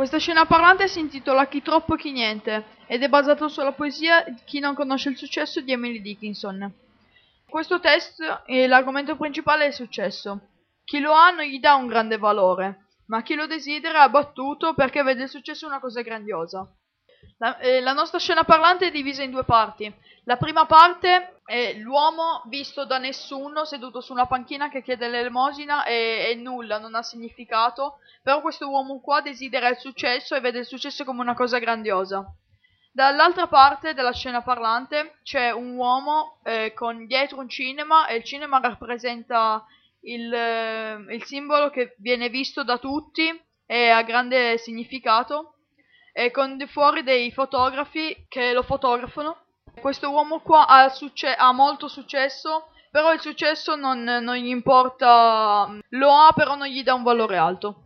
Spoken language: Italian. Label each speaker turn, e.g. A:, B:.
A: Questa scena parlante si intitola Chi troppo chi niente ed è basato sulla poesia Chi non conosce il successo di Emily Dickinson. Questo testo eh, l'argomento principale è il successo. Chi lo ha non gli dà un grande valore, ma chi lo desidera è abbattuto perché vede il successo una cosa grandiosa. La, eh, la, nostra scena parlante è divisa in due parti. La prima parte è l'uomo visto da nessuno seduto su una panchina che chiede l'elemosina e, e nulla, non ha significato, però questo uomo qua desidera il successo e vede il successo come una cosa grandiosa. Dall'altra parte della scena parlante c'è un uomo eh, con dietro un cinema e il cinema rappresenta il, eh, il simbolo che viene visto da tutti e ha grande significato e con fuori dei fotografi che lo fotografano. Questo uomo qua ha, ha molto successo, però il successo non, non gli importa, lo ha però non gli dà un valore alto.